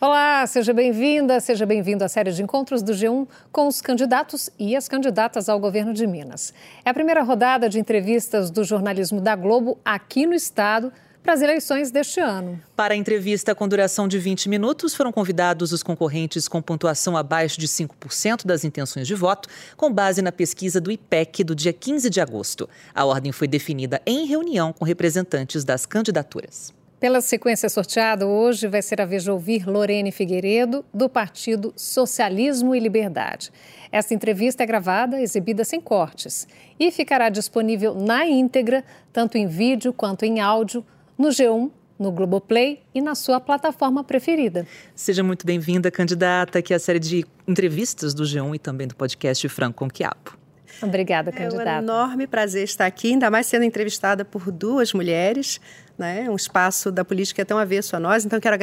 Olá, seja bem-vinda, seja bem-vindo à série de encontros do G1 com os candidatos e as candidatas ao governo de Minas. É a primeira rodada de entrevistas do jornalismo da Globo aqui no estado para as eleições deste ano. Para a entrevista com duração de 20 minutos, foram convidados os concorrentes com pontuação abaixo de 5% das intenções de voto, com base na pesquisa do IPEC do dia 15 de agosto. A ordem foi definida em reunião com representantes das candidaturas. Pela sequência sorteada, hoje vai ser a vez de ouvir Lorene Figueiredo, do Partido Socialismo e Liberdade. Esta entrevista é gravada, exibida sem cortes e ficará disponível na íntegra, tanto em vídeo quanto em áudio, no G1, no Globoplay e na sua plataforma preferida. Seja muito bem-vinda, candidata, aqui à série de entrevistas do G1 e também do podcast Franco com Quiabo. Obrigada, candidata. É um enorme prazer estar aqui, ainda mais sendo entrevistada por duas mulheres, né? Um espaço da política é tão avesso a nós, então quero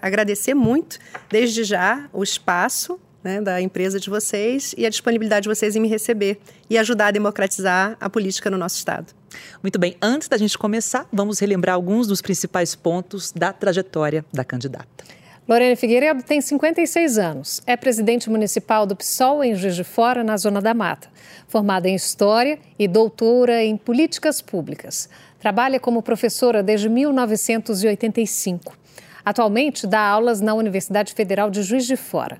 agradecer muito, desde já, o espaço né, da empresa de vocês e a disponibilidade de vocês em me receber e ajudar a democratizar a política no nosso Estado. Muito bem, antes da gente começar, vamos relembrar alguns dos principais pontos da trajetória da candidata. Lorena Figueiredo tem 56 anos. É presidente municipal do PSOL em Juiz de Fora, na Zona da Mata. Formada em História e doutora em Políticas Públicas. Trabalha como professora desde 1985. Atualmente dá aulas na Universidade Federal de Juiz de Fora.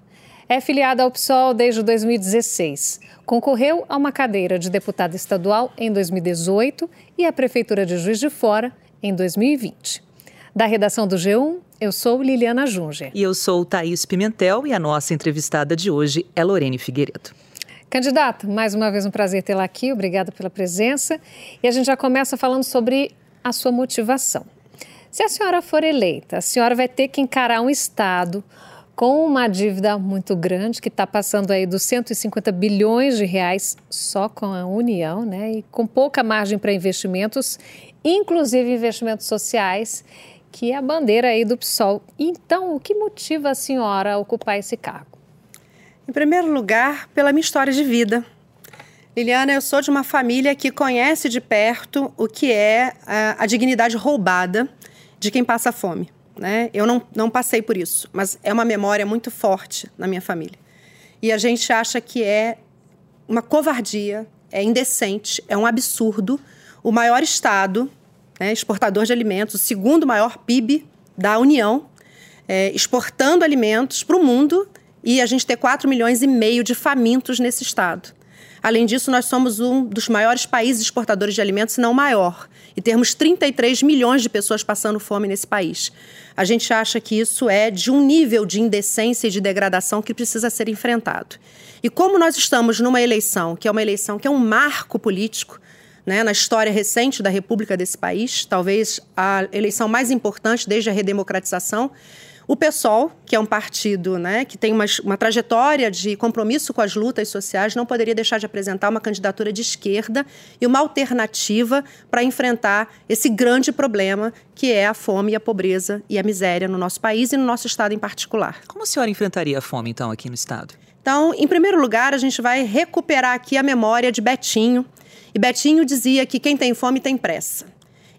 É filiada ao PSOL desde 2016. Concorreu a uma cadeira de deputada estadual em 2018 e à Prefeitura de Juiz de Fora em 2020. Da redação do G1, eu sou Liliana Junger. E eu sou Thaís Pimentel e a nossa entrevistada de hoje é Lorene Figueiredo. Candidata, mais uma vez um prazer tê-la aqui, obrigada pela presença. E a gente já começa falando sobre a sua motivação. Se a senhora for eleita, a senhora vai ter que encarar um Estado com uma dívida muito grande, que está passando aí dos 150 bilhões de reais só com a União, né? E com pouca margem para investimentos, inclusive investimentos sociais, que é a bandeira aí do PSOL. Então, o que motiva a senhora a ocupar esse cargo? Em primeiro lugar, pela minha história de vida. Liliana, eu sou de uma família que conhece de perto o que é a, a dignidade roubada de quem passa fome. Né? Eu não, não passei por isso, mas é uma memória muito forte na minha família. E a gente acha que é uma covardia, é indecente, é um absurdo. O maior Estado né, exportador de alimentos, o segundo maior PIB da União, é, exportando alimentos para o mundo e a gente ter 4 milhões e meio de famintos nesse estado. Além disso, nós somos um dos maiores países exportadores de alimentos, se não o maior. E temos 33 milhões de pessoas passando fome nesse país. A gente acha que isso é de um nível de indecência e de degradação que precisa ser enfrentado. E como nós estamos numa eleição, que é uma eleição que é um marco político, né, na história recente da República desse país, talvez a eleição mais importante desde a redemocratização, o PSOL, que é um partido né, que tem uma, uma, trajetória de compromisso com as lutas sociais, não poderia deixar de apresentar uma candidatura de esquerda e uma alternativa para enfrentar esse grande problema que é a fome a pobreza e a miséria no nosso país e no nosso estado em particular. Como a senhora enfrentaria a fome, então, aqui no estado? Então, em primeiro lugar, a gente vai recuperar aqui a memória de Betinho. E Betinho dizia que quem tem fome tem pressa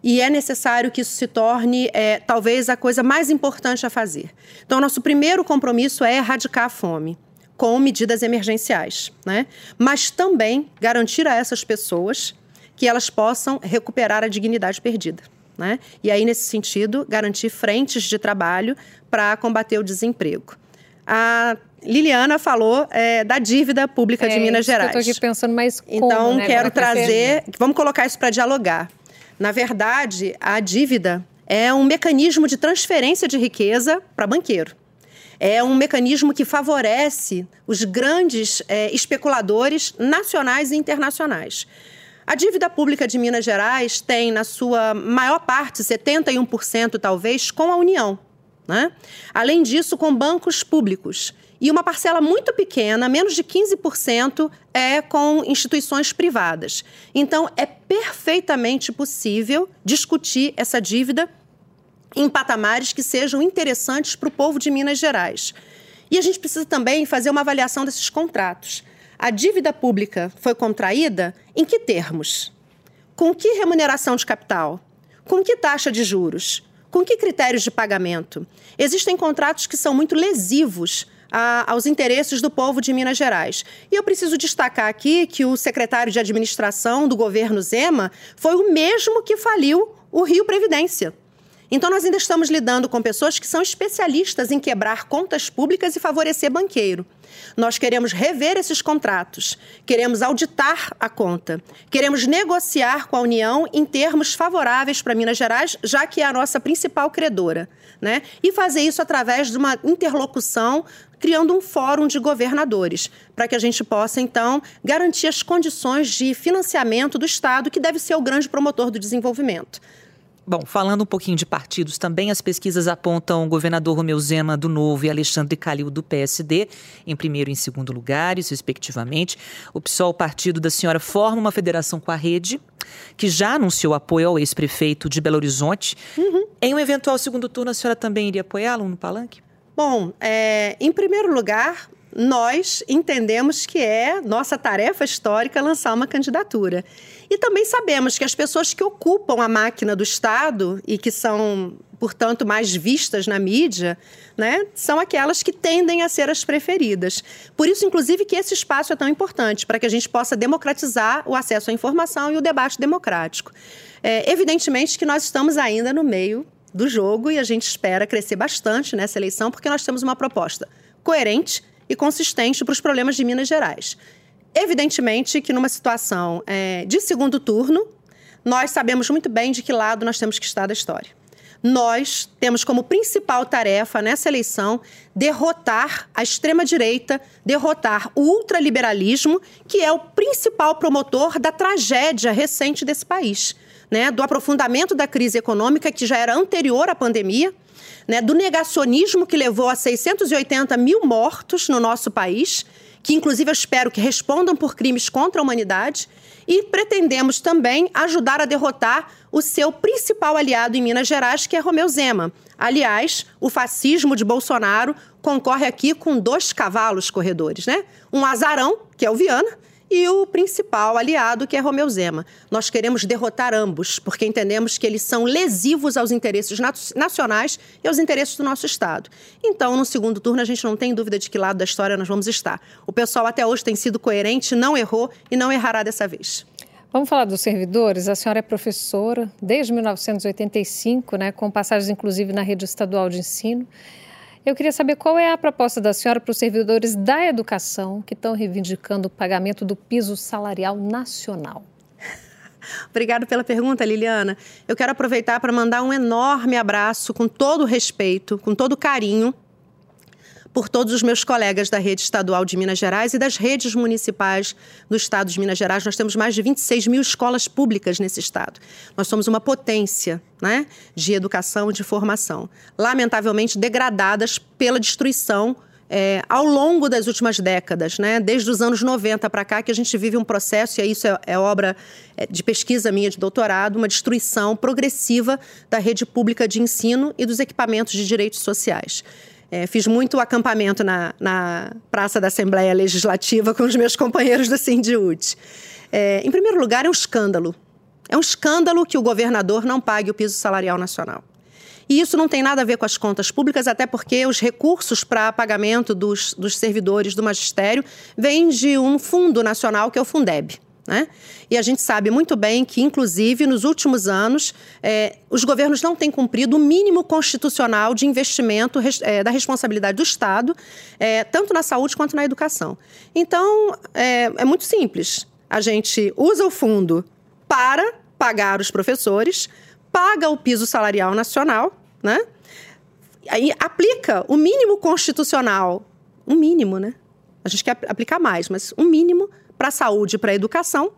e é necessário que isso se torne, é, talvez, a coisa mais importante a fazer. Então, nosso primeiro compromisso é erradicar a fome com medidas emergenciais, né? mas também garantir a essas pessoas que elas possam recuperar a dignidade perdida. Né? E aí, nesse sentido, garantir frentes de trabalho para combater o desemprego. A Liliana falou é, da dívida pública é, de Minas Gerais. Eu estou aqui pensando mais como, Então, né, quero trazer. Vamos colocar isso para dialogar. Na verdade, a dívida é um mecanismo de transferência de riqueza para banqueiro. É um mecanismo que favorece os grandes é, especuladores nacionais e internacionais. A dívida pública de Minas Gerais tem, na sua maior parte, 71% talvez, com a União. Né? Além disso, com bancos públicos e uma parcela muito pequena, menos de 15%, é com instituições privadas. Então, é perfeitamente possível discutir essa dívida em patamares que sejam interessantes para o povo de Minas Gerais. E a gente precisa também fazer uma avaliação desses contratos. A dívida pública foi contraída em que termos? Com que remuneração de capital? Com que taxa de juros? Com que critérios de pagamento? Existem contratos que são muito lesivos a, aos interesses do povo de Minas Gerais. E eu preciso destacar aqui que o secretário de administração do governo Zema foi o mesmo que faliu o Rio Previdência. Então, nós ainda estamos lidando com pessoas que são especialistas em quebrar contas públicas e favorecer banqueiro. Nós queremos rever esses contratos, queremos auditar a conta, queremos negociar com a União em termos favoráveis para Minas Gerais, já que é a nossa principal credora. Né? E fazer isso através de uma interlocução criando um fórum de governadores, para que a gente possa, então, garantir as condições de financiamento do Estado, que deve ser o grande promotor do desenvolvimento. Bom, falando um pouquinho de partidos também, as pesquisas apontam o governador Romeu Zema do Novo e Alexandre Calil do PSD em primeiro e em segundo lugares, respectivamente. O PSOL, partido da senhora, forma uma federação com a Rede, que já anunciou apoio ao ex-prefeito de Belo Horizonte. Uhum. Em um eventual segundo turno, a senhora também iria apoiá-lo no palanque? Bom, é, em primeiro lugar, nós entendemos que é nossa tarefa histórica lançar uma candidatura. E também sabemos que as pessoas que ocupam a máquina do Estado e que são, portanto, mais vistas na mídia, né, são aquelas que tendem a ser as preferidas. Por isso, inclusive, que esse espaço é tão importante, para que a gente possa democratizar o acesso à informação e o debate democrático. É, evidentemente que nós estamos ainda no meio do jogo e a gente espera crescer bastante nessa eleição, porque nós temos uma proposta coerente e consistente para os problemas de Minas Gerais. Evidentemente que numa situação é, de segundo turno, nós sabemos muito bem de que lado nós temos que estar da história. Nós temos como principal tarefa nessa eleição derrotar a extrema-direita, derrotar o ultraliberalismo, que é o principal promotor da tragédia recente desse país. Né, do aprofundamento da crise econômica que já era anterior à pandemia, né, do negacionismo que levou a 680 mil mortos no nosso país que inclusive eu espero que respondam por crimes contra a humanidade, e pretendemos também ajudar a derrotar o seu principal aliado em Minas Gerais, que é Romeu Zema. Aliás, o fascismo de Bolsonaro concorre aqui com dois cavalos corredores, né? Um azarão, que é o Viana, e o principal aliado, que é Romeu Zema. Nós queremos derrotar ambos, porque entendemos que eles são lesivos aos interesses nacionais e aos interesses do nosso Estado. Então, no segundo turno, a gente não tem dúvida de que lado da história nós vamos estar. O pessoal até hoje tem sido coerente, não errou e não errará dessa vez. Vamos falar dos servidores. A senhora é professora desde 1985, né, com passagens inclusive na rede estadual de ensino. Eu queria saber qual é a proposta da senhora para os servidores da educação que estão reivindicando o pagamento do piso salarial nacional. Obrigada pela pergunta, Liliana. Eu quero aproveitar para mandar um enorme abraço, com todo respeito, com todo carinho, por todos os meus colegas da rede estadual de Minas Gerais e das redes municipais do estado de Minas Gerais. Nós temos mais de 26 mil escolas públicas nesse estado. Nós somos uma potência né, de educação e de formação, lamentavelmente degradadas pela destruição é, ao longo das últimas décadas, né? desde os anos 90 para cá, que a gente vive um processo, e isso é, é, obra é, de pesquisa minha de doutorado, uma destruição progressiva da rede pública de ensino e dos equipamentos de direitos sociais. É, fiz muito acampamento na, na Praça da Assembleia Legislativa com os meus companheiros do Sindiúte. É, em primeiro lugar, é um escândalo. É um escândalo que o governador não pague o piso salarial nacional. E isso não tem nada a ver com as contas públicas, até porque os recursos para pagamento dos, dos servidores do magistério vêm de um fundo nacional, que é o Fundeb. Né? E a gente sabe muito bem que, inclusive, nos últimos anos, é, os governos não têm cumprido o mínimo constitucional de investimento é, da responsabilidade do Estado, é, tanto na saúde quanto na educação. Então, é, muito simples. A gente usa o fundo para pagar os professores, paga o piso salarial nacional, né? Aí aplica o mínimo constitucional, um mínimo, né? A gente quer aplicar mais, mas um mínimo para a saúde e para a educação.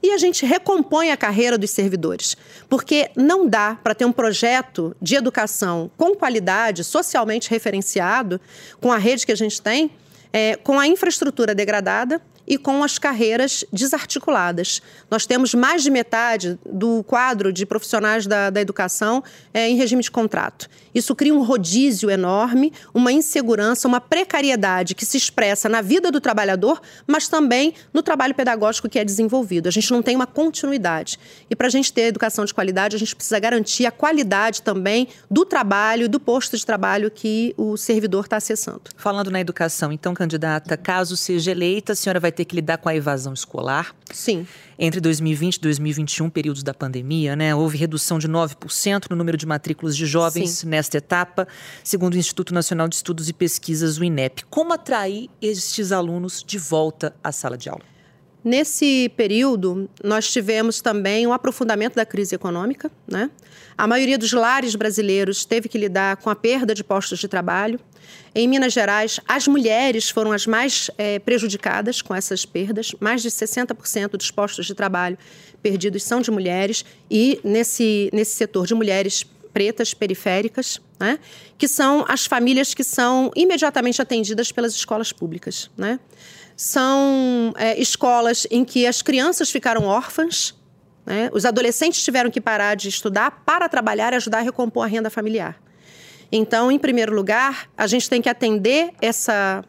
E a gente recompõe a carreira dos servidores, porque não dá para ter um projeto de educação com qualidade, socialmente referenciado, com a rede que a gente tem, é, com a infraestrutura degradada e com as carreiras desarticuladas. Nós temos mais de metade do quadro de profissionais da, da educação é, em regime de contrato. Isso cria um rodízio enorme, uma insegurança, uma precariedade que se expressa na vida do trabalhador, mas também no trabalho pedagógico que é desenvolvido. A gente não tem uma continuidade. E para a gente ter educação de qualidade, a gente precisa garantir a qualidade também do trabalho do posto de trabalho que o servidor está acessando. Falando na educação, então, candidata, caso seja eleita, a senhora vai ter que lidar com a evasão escolar? Sim. Entre 2020 e 2021, períodos da pandemia, né, houve redução de 9% no número de matrículas de jovens Sim. nesta etapa, segundo o Instituto Nacional de Estudos e Pesquisas, o INEP. Como atrair estes alunos de volta à sala de aula? Nesse período, nós tivemos também um aprofundamento da crise econômica. Né? A maioria dos lares brasileiros teve que lidar com a perda de postos de trabalho. Em Minas Gerais, as mulheres foram as mais é, prejudicadas com essas perdas. Mais de 60% dos postos de trabalho perdidos são de mulheres. E nesse, nesse setor de mulheres pretas periféricas, né? que são as famílias que são imediatamente atendidas pelas escolas públicas. Né? são é, escolas em que as crianças ficaram órfãs, né? os adolescentes tiveram que parar de estudar para trabalhar e ajudar a recompor a renda familiar. Então, em primeiro lugar, a gente tem que atender essa,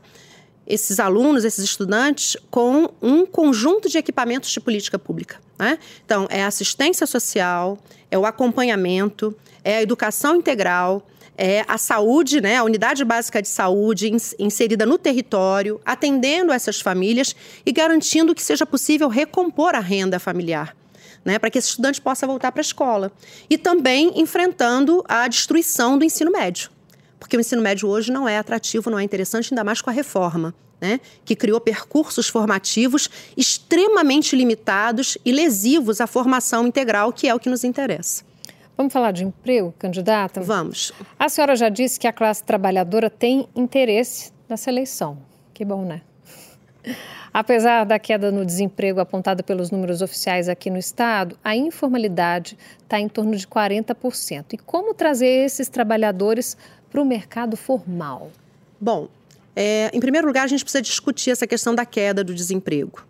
esses alunos, esses estudantes, com um conjunto de equipamentos de política pública. Né? Então, é assistência social, é o acompanhamento, é a educação integral, é, a saúde, né, a unidade básica de saúde inserida no território, atendendo essas famílias e garantindo que seja possível recompor a renda familiar. Né, para que esse estudante possa voltar para a escola. E também enfrentando a destruição do ensino médio. Porque o ensino médio hoje não é atrativo, não é interessante, ainda mais com a reforma. Né, que criou percursos formativos extremamente limitados e lesivos à formação integral, que é o que nos interessa. Vamos falar de emprego, candidata? Vamos. A senhora já disse que a classe trabalhadora tem interesse nessa eleição. Que bom, né? Apesar da queda no desemprego apontada pelos números oficiais aqui no estado, a informalidade está em torno de 40%. E como trazer esses trabalhadores para o mercado formal? Bom, é, em primeiro lugar, a gente precisa discutir essa questão da queda do desemprego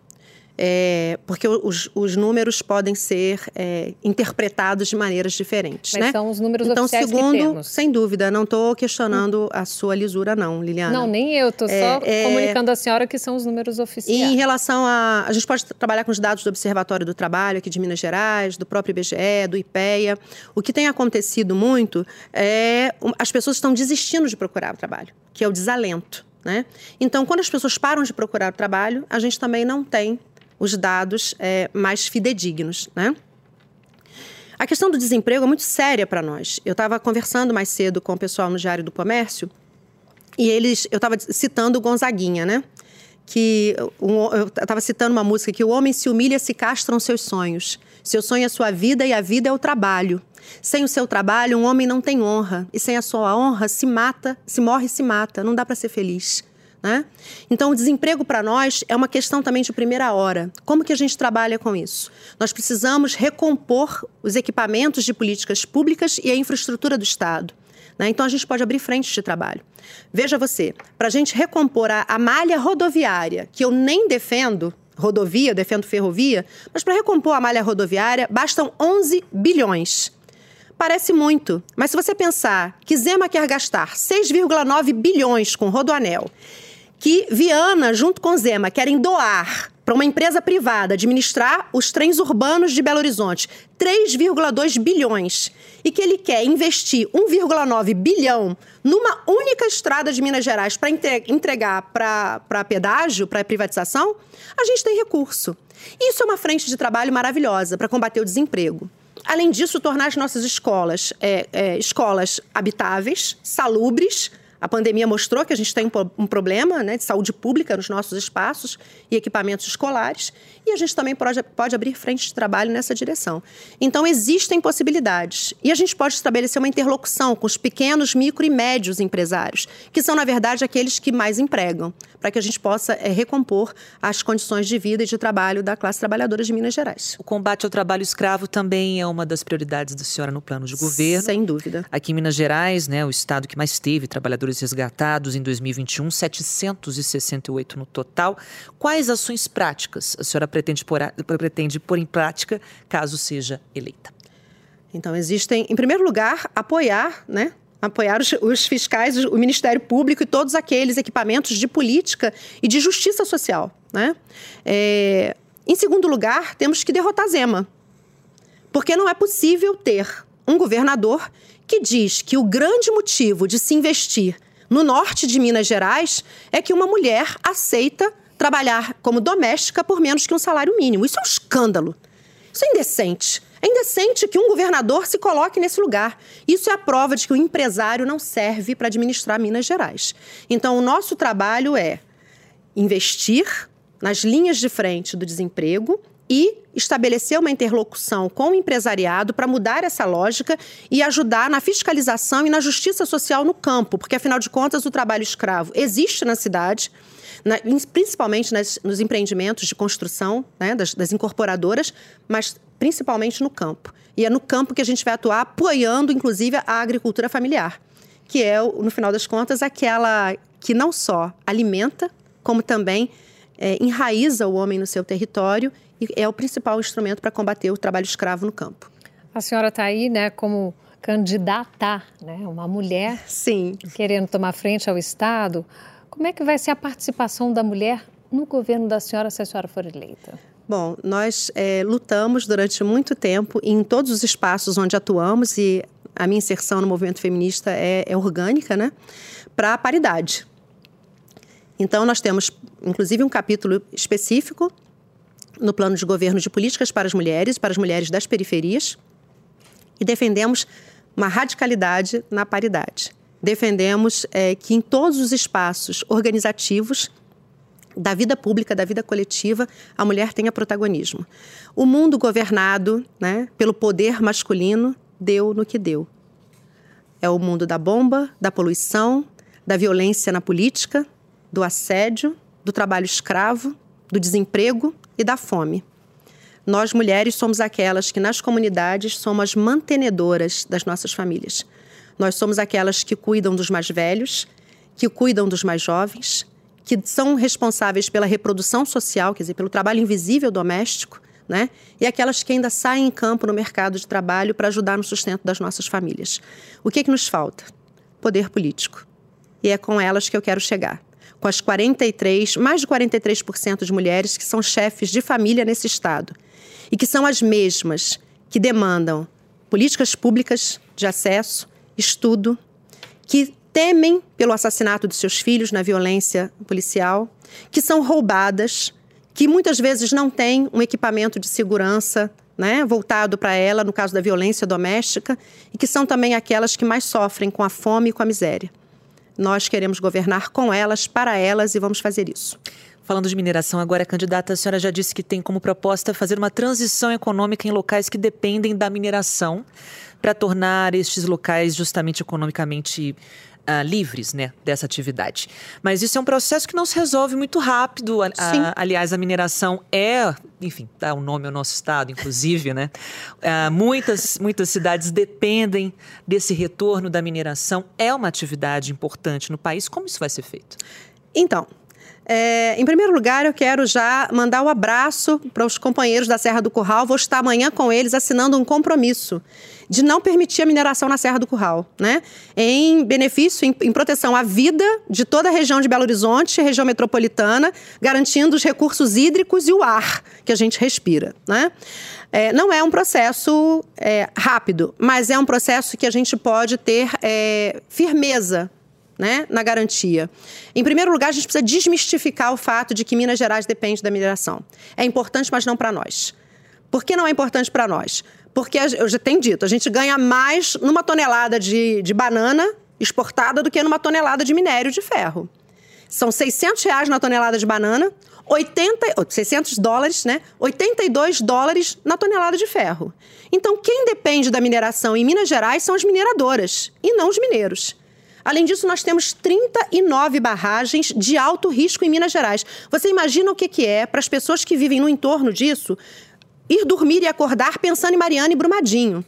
é, porque os, os, números podem ser é, interpretados de maneiras diferentes. Mas né? são os números então, oficiais segundo, que temos. sem dúvida, não estou questionando a sua lisura, não, Liliana. Não, nem eu, estou é, só é, comunicando à senhora que são os números oficiais. E em relação a. A gente pode trabalhar com os dados do Observatório do Trabalho aqui de Minas Gerais, do próprio IBGE, do IPEA. O que tem acontecido muito é as pessoas estão desistindo de procurar o trabalho, que é o desalento. Né? Então, quando as pessoas param de procurar o trabalho, a gente também não tem os dados é, mais fidedignos, né? A questão do desemprego é muito séria para nós. Eu estava conversando mais cedo com o pessoal no Diário do Comércio e eles, eu estava citando o Gonzaguinha, né? Que um, eu estava citando uma música que o homem se humilha, se castram seus sonhos. Seu sonho é sua vida e a vida é o trabalho. Sem o seu trabalho, um homem não tem honra e sem a sua honra se mata, se morre, se mata. Não dá para ser feliz. Né? Então, o desemprego para nós é uma questão também de primeira hora. Como que a gente trabalha com isso? Nós precisamos recompor os equipamentos de políticas públicas e a infraestrutura do Estado. Né? Então, a gente pode abrir frentes de trabalho. Veja você, para a gente recompor a, a malha rodoviária, que eu nem defendo, rodovia, eu defendo ferrovia, mas para recompor a malha rodoviária, bastam 11 bilhões. Parece muito, mas se você pensar que Zema quer gastar 6,9 bilhões com Rodoanel que Viana, junto com Zema, querem doar para uma empresa privada administrar os trens urbanos de Belo Horizonte 3,2 bilhões e que ele quer investir 1,9 bilhão numa única estrada de Minas Gerais para entregar para pedágio, para privatização, a gente tem recurso. Isso é uma frente de trabalho maravilhosa para combater o desemprego. Além disso, tornar as nossas escolas é, é, escolas habitáveis, salubres, a pandemia mostrou que a gente tem um problema né, de saúde pública nos nossos espaços e equipamentos escolares, e a gente também pode, pode abrir frente de trabalho nessa direção. Então, existem possibilidades. E a gente pode estabelecer uma interlocução com os pequenos, micro e médios empresários, que são, na verdade, aqueles que mais empregam, para que a gente possa é, recompor as condições de vida e de trabalho da classe trabalhadora de Minas Gerais. O combate ao trabalho escravo também é uma das prioridades da senhora no plano de governo. Sem dúvida. Aqui em Minas Gerais, né, o estado que mais teve trabalhadores resgatados em 2021, 768 no total. Quais ações práticas a senhora pretende pôr, pretende pôr em prática caso seja eleita? Então, existem, em primeiro lugar, apoiar, né? Apoiar os, os fiscais, o Ministério Público e todos aqueles equipamentos de política e de justiça social. Né? É, em segundo lugar, temos que derrotar Zema. Porque não é possível ter um governador que diz que o grande motivo de se investir no norte de Minas Gerais é que uma mulher aceita trabalhar como doméstica por menos que um salário mínimo. Isso é um escândalo. Isso é indecente. É indecente que um governador se coloque nesse lugar. Isso é a prova de que o empresário não serve para administrar Minas Gerais. Então, o nosso trabalho é investir nas linhas de frente do desemprego e estabelecer uma interlocução com o empresariado para mudar essa lógica e ajudar na fiscalização e na justiça social no campo, porque afinal de contas o trabalho escravo existe na cidade, na, principalmente nas, nos empreendimentos de construção né, das, das incorporadoras, mas principalmente no campo. E é no campo que a gente vai atuar apoiando, inclusive, a agricultura familiar, que é, no final das contas, aquela que não só alimenta, como também é, enraiza o homem no seu território e é o principal instrumento para combater o trabalho escravo no campo. A senhora está aí, né, como candidata, né, uma mulher, sim, querendo tomar frente ao Estado. Como é que vai ser a participação da mulher no governo da senhora se a senhora for eleita? Bom, nós é, lutamos durante muito tempo em todos os espaços onde atuamos e a minha inserção no movimento feminista é, é orgânica, né, para a paridade. Então, nós temos, inclusive, um capítulo específico no plano de governo de políticas para as mulheres, para as mulheres das periferias, e defendemos uma radicalidade na paridade. Defendemos é, que em todos os espaços organizativos da vida pública, da vida coletiva, a mulher tenha protagonismo. O mundo governado né, pelo poder masculino deu no que deu. É o mundo da bomba, da poluição, da violência na política, do assédio, do trabalho escravo, do desemprego e da fome. Nós, mulheres, somos aquelas que nas comunidades somos as mantenedoras das nossas famílias. Nós somos aquelas que cuidam dos mais velhos, que cuidam dos mais jovens, que são responsáveis pela reprodução social, quer dizer, pelo trabalho invisível doméstico, né? E aquelas que ainda saem em campo no mercado de trabalho para ajudar no sustento das nossas famílias. O que, é que nos falta? Poder político. E é com elas que eu quero chegar com as 43, mais de 43% de mulheres que são chefes de família nesse estado e que são as mesmas que demandam políticas públicas de acesso, estudo, que temem pelo assassinato de seus filhos na violência policial, que são roubadas, que muitas vezes não têm um equipamento de segurança né, voltado para ela no caso da violência doméstica e que são também aquelas que mais sofrem com a fome e com a miséria. Nós queremos governar com elas, para elas e vamos fazer isso. Falando de mineração, agora, candidata, a senhora já disse que tem como proposta fazer uma transição econômica em locais que dependem da mineração para tornar estes locais justamente economicamente uh, livres né, dessa atividade. Mas isso é um processo que não se resolve muito rápido. A, a, aliás, a mineração é, enfim, dá o um nome ao nosso estado, inclusive, né? Uh, muitas, muitas cidades dependem desse retorno da mineração. É uma atividade importante no país. Como isso vai ser feito? Então, é, em primeiro lugar, eu quero já mandar um abraço para os companheiros da Serra do Curral. Vou estar amanhã com eles assinando um compromisso de não permitir a mineração na Serra do Curral, né? Em benefício, em, em proteção à vida de toda a região de Belo Horizonte, região metropolitana, garantindo os recursos hídricos e o ar que a gente respira, né? É, não é um processo é, rápido, mas é um processo que a gente pode ter é, firmeza né, na garantia. Em primeiro lugar, a gente precisa desmistificar o fato de que Minas Gerais depende da mineração. É importante, mas não para nós. Por que não é importante para nós? Porque eu já tenho dito, a gente ganha mais numa tonelada de, de banana exportada do que numa tonelada de minério de ferro. São 600 reais na tonelada de banana, 80, 600 dólares, né? 82 dólares na tonelada de ferro. Então, quem depende da mineração em Minas Gerais são as mineradoras e não os mineiros. Além disso, nós temos 39 barragens de alto risco em Minas Gerais. Você imagina o que, que é para as pessoas que vivem no entorno disso ir dormir e acordar pensando em Mariana e Brumadinho.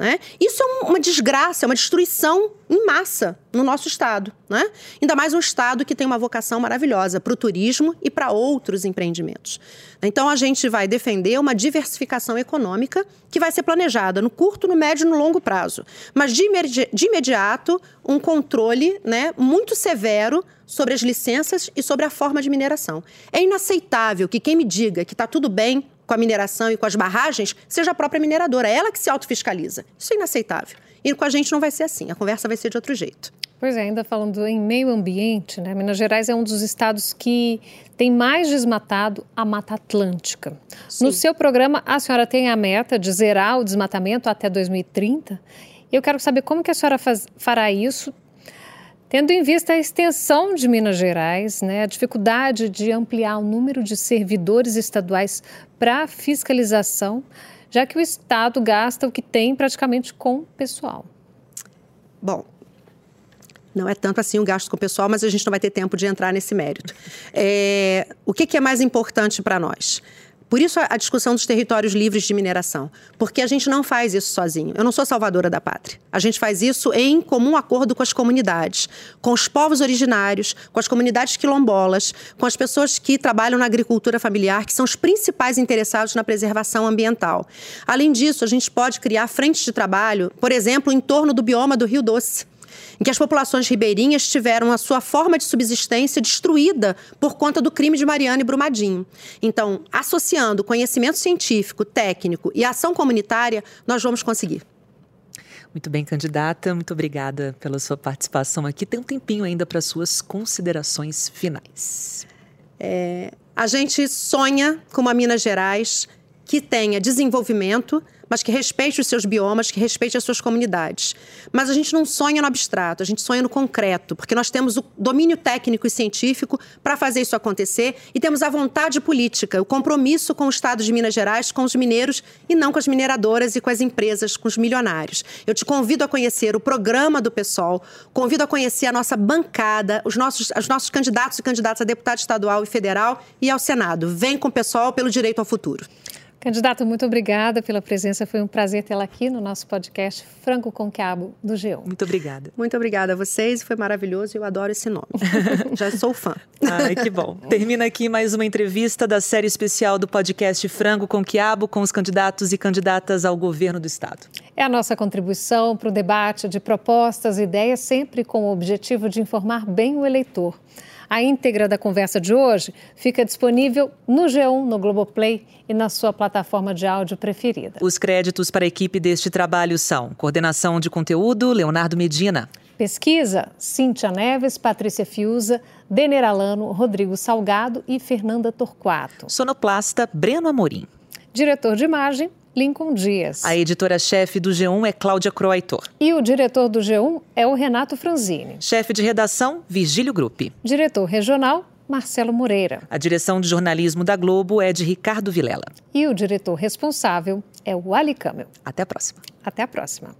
Né? Isso é uma desgraça, é uma destruição em massa no nosso estado. Né? Ainda mais um estado que tem uma vocação maravilhosa para o turismo e para outros empreendimentos. Então a gente vai defender uma diversificação econômica que vai ser planejada no curto, no médio e no longo prazo. Mas de, imedi de imediato, um controle né, muito severo sobre as licenças e sobre a forma de mineração. É inaceitável que quem me diga que está tudo bem com a mineração e com as barragens seja a própria mineradora, é ela que se autofiscaliza. Isso é inaceitável. E com a gente não vai ser assim, a conversa vai ser de outro jeito. Pois é, ainda falando em meio ambiente, né? Minas Gerais é um dos estados que tem mais desmatado a Mata Atlântica. Sim. No seu programa, a senhora tem a meta de zerar o desmatamento até 2030. Eu quero saber como que a senhora faz, fará isso Tendo em vista a extensão de Minas Gerais, né, a dificuldade de ampliar o número de servidores estaduais para fiscalização, já que o Estado gasta o que tem praticamente com pessoal. Bom, não é tanto assim o gasto com o pessoal, mas a gente não vai ter tempo de entrar nesse mérito. É, o que, que é mais importante para nós? Por isso a discussão dos territórios livres de mineração, porque a gente não faz isso sozinho. Eu não sou salvadora da pátria. A gente faz isso em comum acordo com as comunidades, com os povos originários, com as comunidades quilombolas, com as pessoas que trabalham na agricultura familiar, que são os principais interessados na preservação ambiental. Além disso, a gente pode criar frentes de trabalho, por exemplo, em torno do bioma do Rio Doce em que as populações ribeirinhas tiveram a sua forma de subsistência destruída por conta do crime de Mariana e Brumadinho. Então, associando conhecimento científico, técnico e ação comunitária, nós vamos conseguir. Muito bem, candidata, muito obrigada pela sua participação aqui. Tem um tempinho ainda para suas considerações finais. É, a gente sonha com uma Minas Gerais que tenha desenvolvimento, mas que respeite os seus biomas, que respeite as suas comunidades. Mas a gente não sonha no abstrato, a gente sonha no concreto, porque nós temos o domínio técnico e científico para fazer isso acontecer e temos a vontade política, o compromisso com o Estado de Minas Gerais, com os mineiros e não com as mineradoras e com as empresas, com os milionários. Eu te convido a conhecer o programa do PSOL, convido a conhecer a nossa bancada, os nossos, os nossos candidatos e candidatas a deputado estadual e federal e ao Senado. Vem com o PSOL pelo direito ao futuro. Candidato, muito obrigada pela presença. Foi um prazer tê-la aqui no nosso podcast Franco com Quiabo do G1. Muito obrigada. Muito obrigada a vocês. Foi maravilhoso. Eu adoro esse nome. Já sou fã. Ai, que bom. Termina aqui mais uma entrevista da série especial do podcast Franco com Quiabo com os candidatos e candidatas ao governo do Estado. É a nossa contribuição para o debate de propostas e ideias, sempre com o objetivo de informar bem o eleitor. A íntegra da conversa de hoje fica disponível no G1, no Globoplay e na sua plataforma de áudio preferida. Os créditos para a equipe deste trabalho são coordenação de conteúdo, Leonardo Medina. Pesquisa, Cíntia Neves, Patrícia Fiuza, Denner Alano, Rodrigo Salgado e Fernanda Torquato. Sonoplasta, Breno Amorim. Diretor de imagem, Lincoln Dias. A editora-chefe do G1 é Cláudia Croitor. E o diretor do G1 é o Renato Franzini. Chefe de redação, Virgílio Gruppi. Diretor regional, Marcelo Moreira. A direção de jornalismo da Globo é de Ricardo Vilela. E o diretor responsável é o Ali Camel. Até a próxima. Até a próxima.